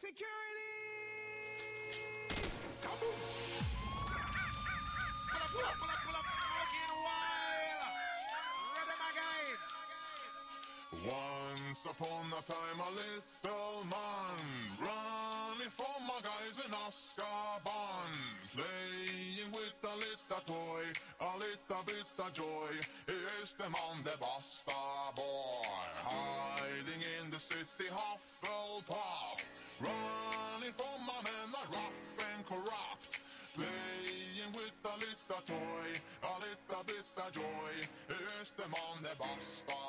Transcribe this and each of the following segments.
Security! Kaboom! Pull up, pull up, pull up, pull up. Fucking wild. Rhythm again. Once upon a time, a little man running from my guys in Azkaban, playing with a little toy, a little bit of joy. Here's the man, the Basta boy, hiding in the city, Hufflepuff, running from my men, are rough and corrupt. Playing with a little toy, a little bit of joy. Here's the man, the Basta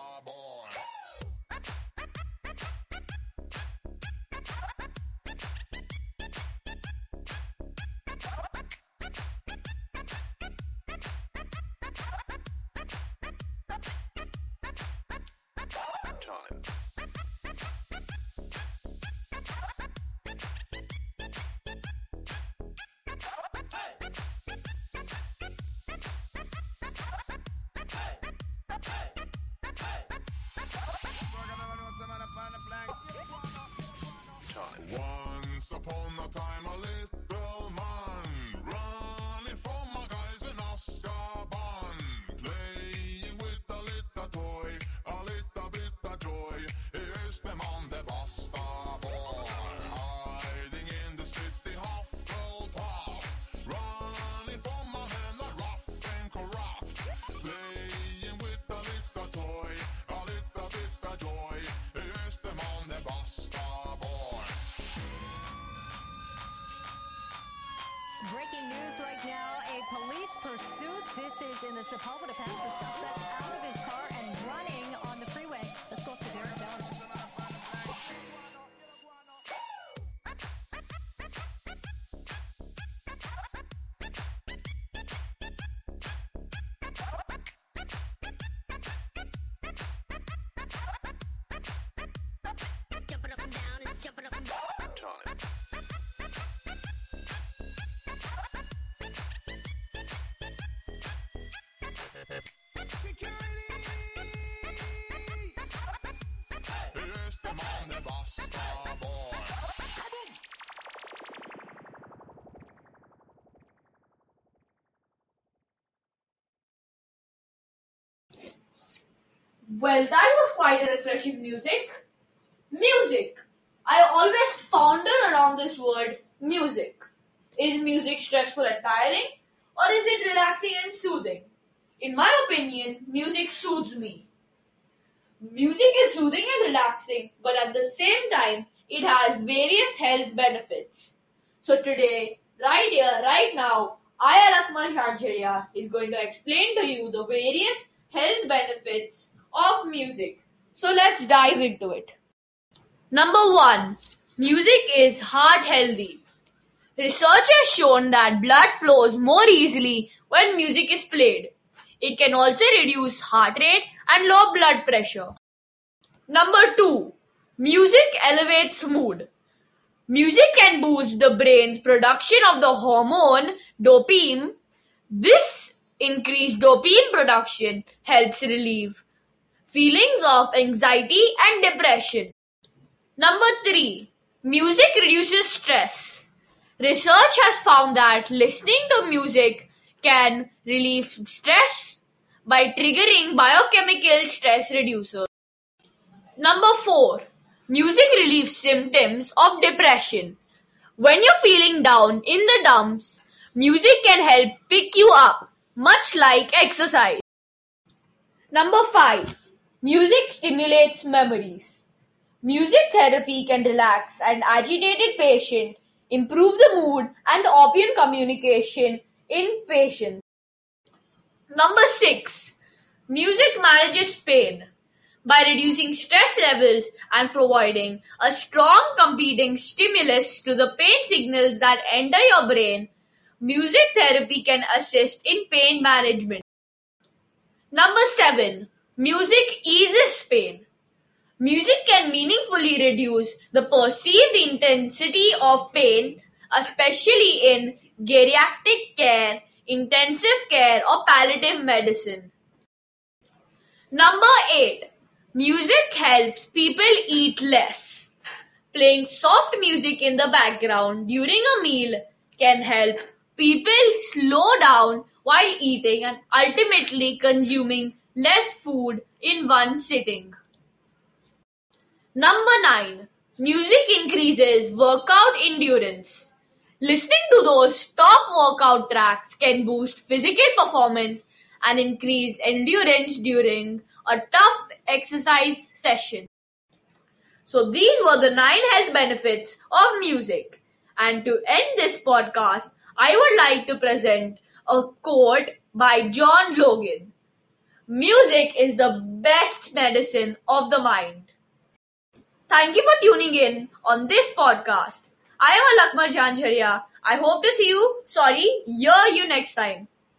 upon a time, This is in the Sepulveda Pass. The suspect out of his car Well, that was quite a refreshing music. Music. I always ponder around this word music. Is music stressful and tiring? Or is it relaxing and soothing? In my opinion, music soothes me. Music is soothing and relaxing, but at the same time, it has various health benefits. So today, right here, right now, I, Alakmal Shajariya, is going to explain to you the various health benefits of music. So let's dive into it. Number one, music is heart healthy. Research has shown that blood flows more easily when music is played. It can also reduce heart rate and low blood pressure. Number two, music elevates mood. Music can boost the brain's production of the hormone dopamine. This increased dopamine production helps relieve feelings of anxiety and depression. Number three, music reduces stress. Research has found that listening to music can relieve stress by triggering biochemical stress reducers. Number four, music relieves symptoms of depression. When you're feeling down in the dumps, music can help pick you up, much like exercise. Number five, music stimulates memories. Music therapy can relax an agitated patient, improve the mood, and open communication in patients. Number six, music manages pain. By reducing stress levels and providing a strong competing stimulus to the pain signals that enter your brain, music therapy can assist in pain management. Number seven, music eases pain. Music can meaningfully reduce the perceived intensity of pain, especially in geriatric care, intensive care, or palliative medicine. Number 8. Music helps people eat less. Playing soft music in the background during a meal can help people slow down while eating and ultimately consuming less food in one sitting. Number 9. Music increases workout endurance. Listening to those top workout tracks can boost physical performance and increase endurance during a tough exercise session. So, these were the nine health benefits of music. And to end this podcast, I would like to present a quote by John Logan Music is the best medicine of the mind. Thank you for tuning in on this podcast. I am Alakma Janjharia. I hope to see you, sorry, hear you next time.